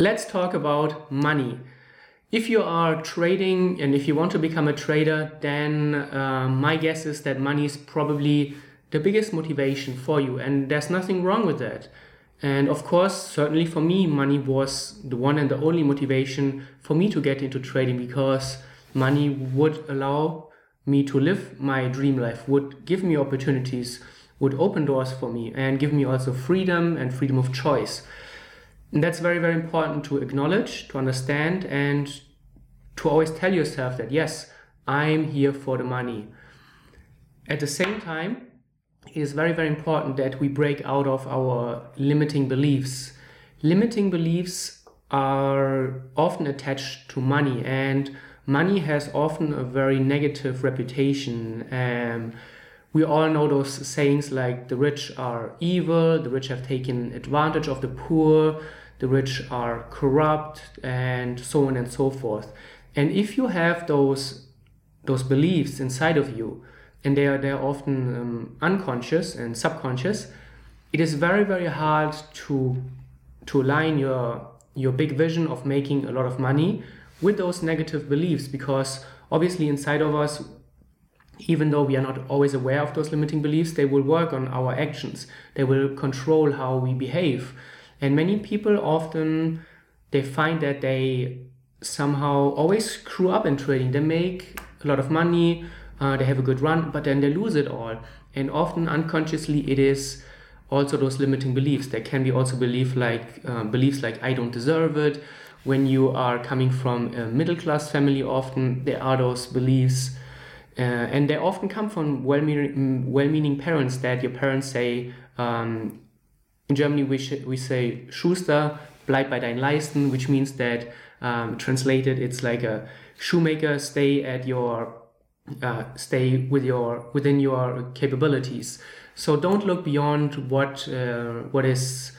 let's talk about money. If you are trading and if you want to become a trader, then uh, my guess is that money is probably the biggest motivation for you, and there's nothing wrong with that. And of course, certainly for me, money was the one and the only motivation for me to get into trading because money would allow me to live my dream life, would give me opportunities, would open doors for me, and give me also freedom and freedom of choice. And that's very, very important to acknowledge, to understand, and to always tell yourself that, yes, I'm here for the money. At the same time, it is very, very important that we break out of our limiting beliefs. Limiting beliefs are often attached to money, and money has often a very negative reputation. Um, we all know those sayings like the rich are evil, the rich have taken advantage of the poor, the rich are corrupt, and so on and so forth. And if you have those those beliefs inside of you, and they are they are often um, unconscious and subconscious, it is very very hard to to align your your big vision of making a lot of money with those negative beliefs because obviously inside of us even though we are not always aware of those limiting beliefs they will work on our actions they will control how we behave and many people often they find that they somehow always screw up in trading. They make a lot of money, uh, they have a good run, but then they lose it all. And often unconsciously, it is also those limiting beliefs. There can be also belief like uh, beliefs like I don't deserve it. When you are coming from a middle class family, often there are those beliefs. Uh, and they often come from well-meaning, well-meaning parents that your parents say, um, in Germany, we, we say Schuster, bleib bei deinen Leisten, which means that um, translated, it's like a shoemaker, stay at your, uh, stay with your within your capabilities. So don't look beyond what uh, what is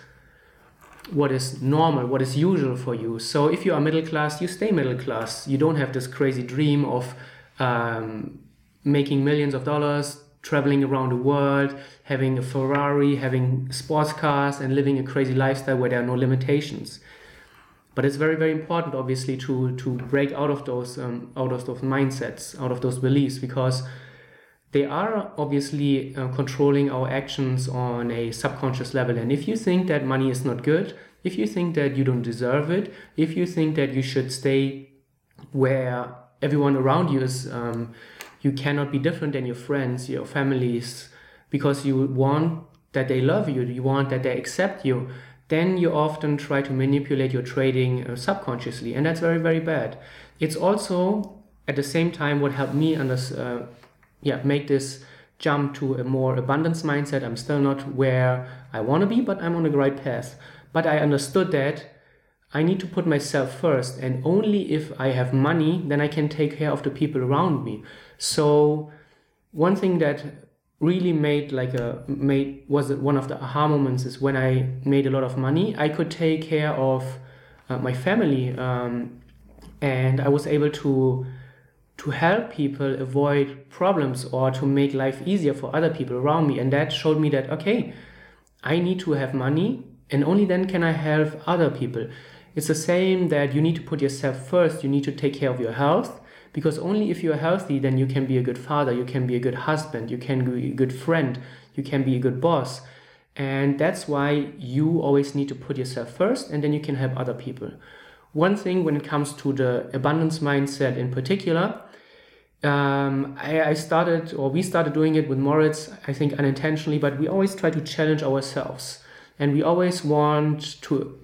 what is normal, what is usual for you. So if you are middle class, you stay middle class. You don't have this crazy dream of um, making millions of dollars, traveling around the world, having a Ferrari, having sports cars, and living a crazy lifestyle where there are no limitations. But it's very, very important, obviously, to to break out of those um, out of those mindsets, out of those beliefs, because they are obviously uh, controlling our actions on a subconscious level. And if you think that money is not good, if you think that you don't deserve it, if you think that you should stay where everyone around you is um, you cannot be different than your friends, your families, because you want that they love you, you want that they accept you, then you often try to manipulate your trading uh, subconsciously, and that's very, very bad. It's also at the same time what helped me under, uh, yeah, make this jump to a more abundance mindset. I'm still not where I want to be, but I'm on the right path. But I understood that I need to put myself first, and only if I have money, then I can take care of the people around me. So one thing that really made like a made was one of the aha moments is when I made a lot of money. I could take care of uh, my family, um, and I was able to to help people avoid problems or to make life easier for other people around me. And that showed me that okay, I need to have money, and only then can I help other people. It's the same that you need to put yourself first. You need to take care of your health because only if you're healthy, then you can be a good father, you can be a good husband, you can be a good friend, you can be a good boss. And that's why you always need to put yourself first and then you can help other people. One thing when it comes to the abundance mindset in particular, um, I, I, started or we started doing it with Moritz, I think unintentionally, but we always try to challenge ourselves. And we always want to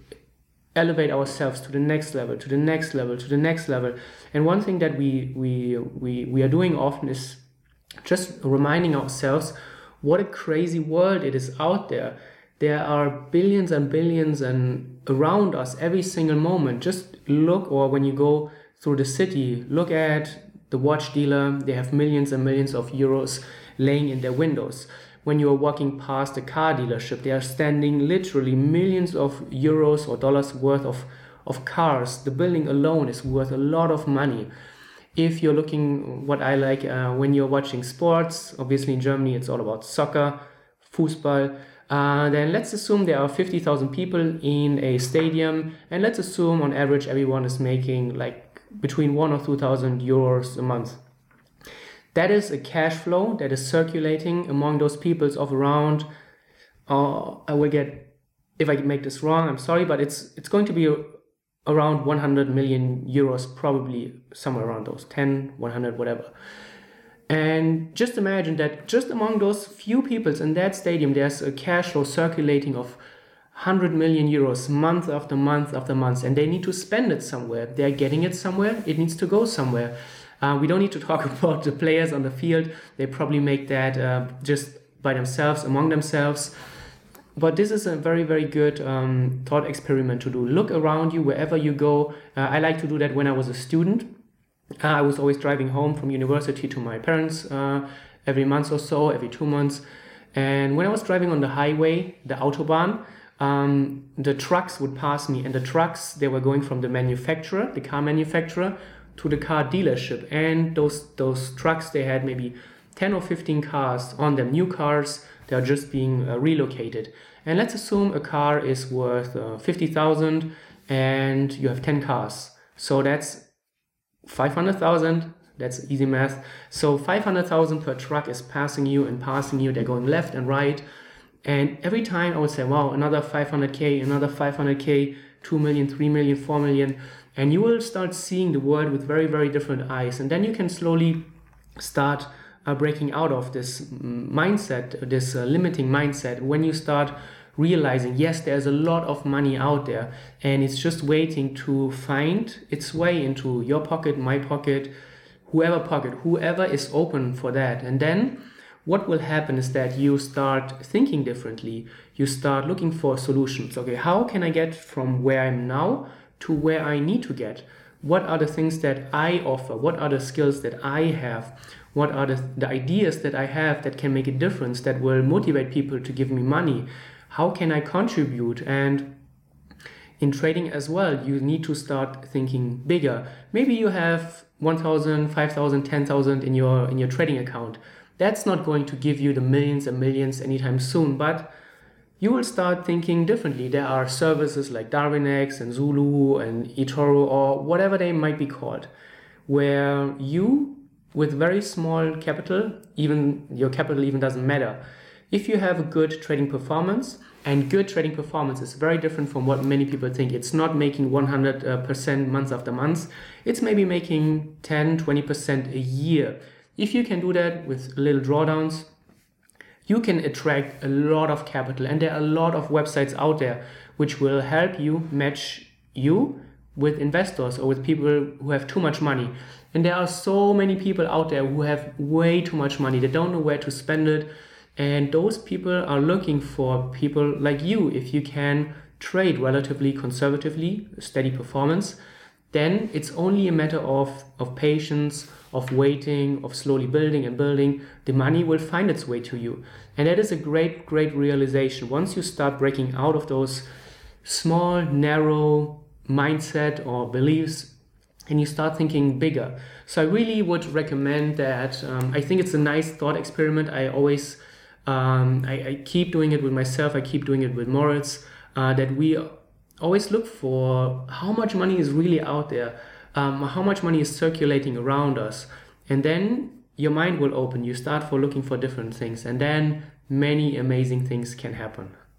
elevate ourselves to the next level, to the next level, to the next level. And one thing that we we we, we are doing often is just reminding ourselves what a crazy world it is out there. There are billions and billions and around us every single moment. Just look or when you go through the city, look at the watch dealer, they have millions and millions of euros laying in their windows when you are walking past a car dealership, they are standing literally millions of euros or dollars worth of, of cars. The building alone is worth a lot of money. If you're looking, what I like uh, when you're watching sports, obviously in Germany it's all about soccer, Fußball. Uh, then let's assume there are 50,000 people in a stadium, and let's assume on average everyone is making like between one or 2,000 euros a month. That is a cash flow that is circulating among those peoples of around, uh, I will get, if I make this wrong, I'm sorry, but it's it's going to be around 100 million euros, probably somewhere around those 10, 100, whatever. And just imagine that just among those few peoples in that stadium, there's a cash flow circulating of 100 million euros month after month after month, and they need to spend it somewhere. They're getting it somewhere, it needs to go somewhere. Uh, we don't need to talk about the players on the field, they probably make that uh, just by themselves, among themselves. But this is a very, very good um, thought experiment to do. Look around you wherever you go. Uh, I like to do that when I was a student. Uh, I was always driving home from university to my parents uh, every month or so, every two months. And when I was driving on the highway, the Autobahn, um, the trucks would pass me, and the trucks they were going from the manufacturer, the car manufacturer, to the car dealership. And those those trucks they had maybe 10 or 15 cars on them, new cars. They are just being uh, relocated. And let's assume a car is worth uh, 50,000 and you have 10 cars. So that's 500,000. That's easy math. So 500,000 per truck is passing you and passing you. They're going left and right. And every time I would say, wow, another 500K, another 500K, 2 million, 3 million, 4 million. And you will start seeing the world with very, very different eyes. And then you can slowly start uh, breaking out of this mindset, this uh, limiting mindset. When you start realizing, yes, there's a lot of money out there and it's just waiting to find its way into your pocket, my pocket, whoever pocket, whoever is open for that. And then what will happen is that you start thinking differently. You start looking for solutions. Okay, how can I get from where I'm now to where I need to get? What are the things that I offer? What are the skills that I have? What are the, the ideas that I have that can make a difference, that will motivate people to give me money? how can I contribute? And in trading as well, you need to start thinking bigger. Maybe you have 1,000, 5,000, 10,000 in your in your trading account. That's not going to give you the millions and millions anytime soon, but you will start thinking differently. There are services like Darwinex and Zulu and eToro or whatever they might be called, where you, with very small capital, even your capital even doesn't matter, if you have a good trading performance, and good trading performance is very different from what many people think. It's not making 100% month after month. It's maybe making 10, 20% a year. If you can do that with little drawdowns, you can attract a lot of capital. And there are a lot of websites out there which will help you match you with investors or with people who have too much money. And there are so many people out there who have way too much money. They don't know where to spend it and those people are looking for people like you. If you can trade relatively conservatively, steady performance, then it's only a matter of, of patience, of waiting, of slowly building and building. The money will find its way to you. And that is a great, great realization. Once you start breaking out of those small, narrow mindset or beliefs, and you start thinking bigger. So I really would recommend that. Um, I think it's a nice thought experiment. I always um, I, I, keep doing it with myself. I keep doing it with Moritz. Uh, that we always look for how much money is really out there, um, how much money is circulating around us, and then your mind will open. You start for looking for different things, and then many amazing things can happen.